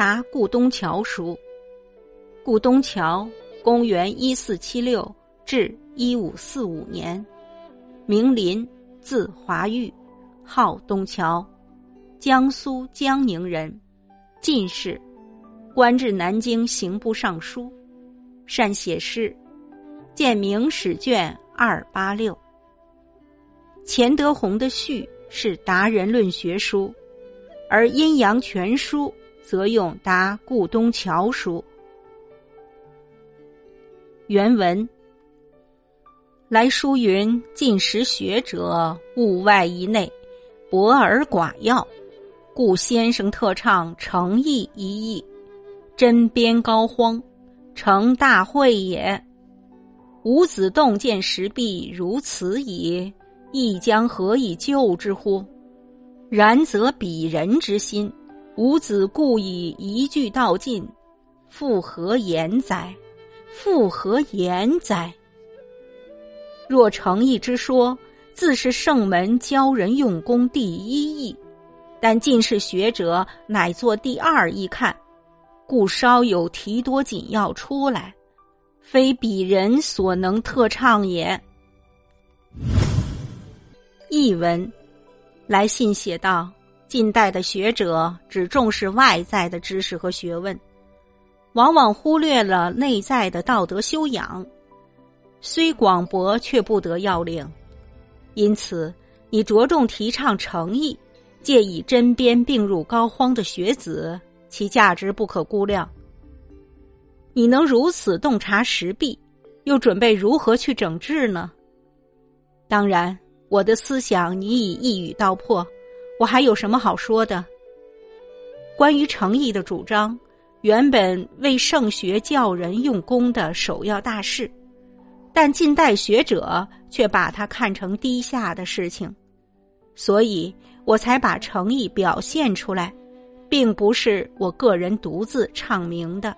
答顾东桥书。顾东桥，公元一四七六至一五四五年，名林，字华玉，号东桥，江苏江宁人，进士，官至南京刑部尚书，善写诗，见《明史》卷二八六。钱德洪的序是达人论学书，而阴阳全书则用答顾东桥书。原文来书云：“进识学者，物外一内，博而寡要，故先生特唱诚意一义，针砭高荒，成大会也。吾子洞见石壁如此矣。”亦将何以救之乎？然则鄙人之心，吾子故以一句道尽，复何言哉？复何言哉？若诚意之说，自是圣门教人用功第一义，但进士学者乃作第二义看，故稍有提多紧要出来，非彼人所能特唱也。译文：来信写道，近代的学者只重视外在的知识和学问，往往忽略了内在的道德修养。虽广博，却不得要领。因此，你着重提倡诚意，借以针砭并入膏肓的学子，其价值不可估量。你能如此洞察时弊，又准备如何去整治呢？当然。我的思想你已一语道破，我还有什么好说的？关于诚意的主张，原本为圣学教人用功的首要大事，但近代学者却把它看成低下的事情，所以我才把诚意表现出来，并不是我个人独自唱明的。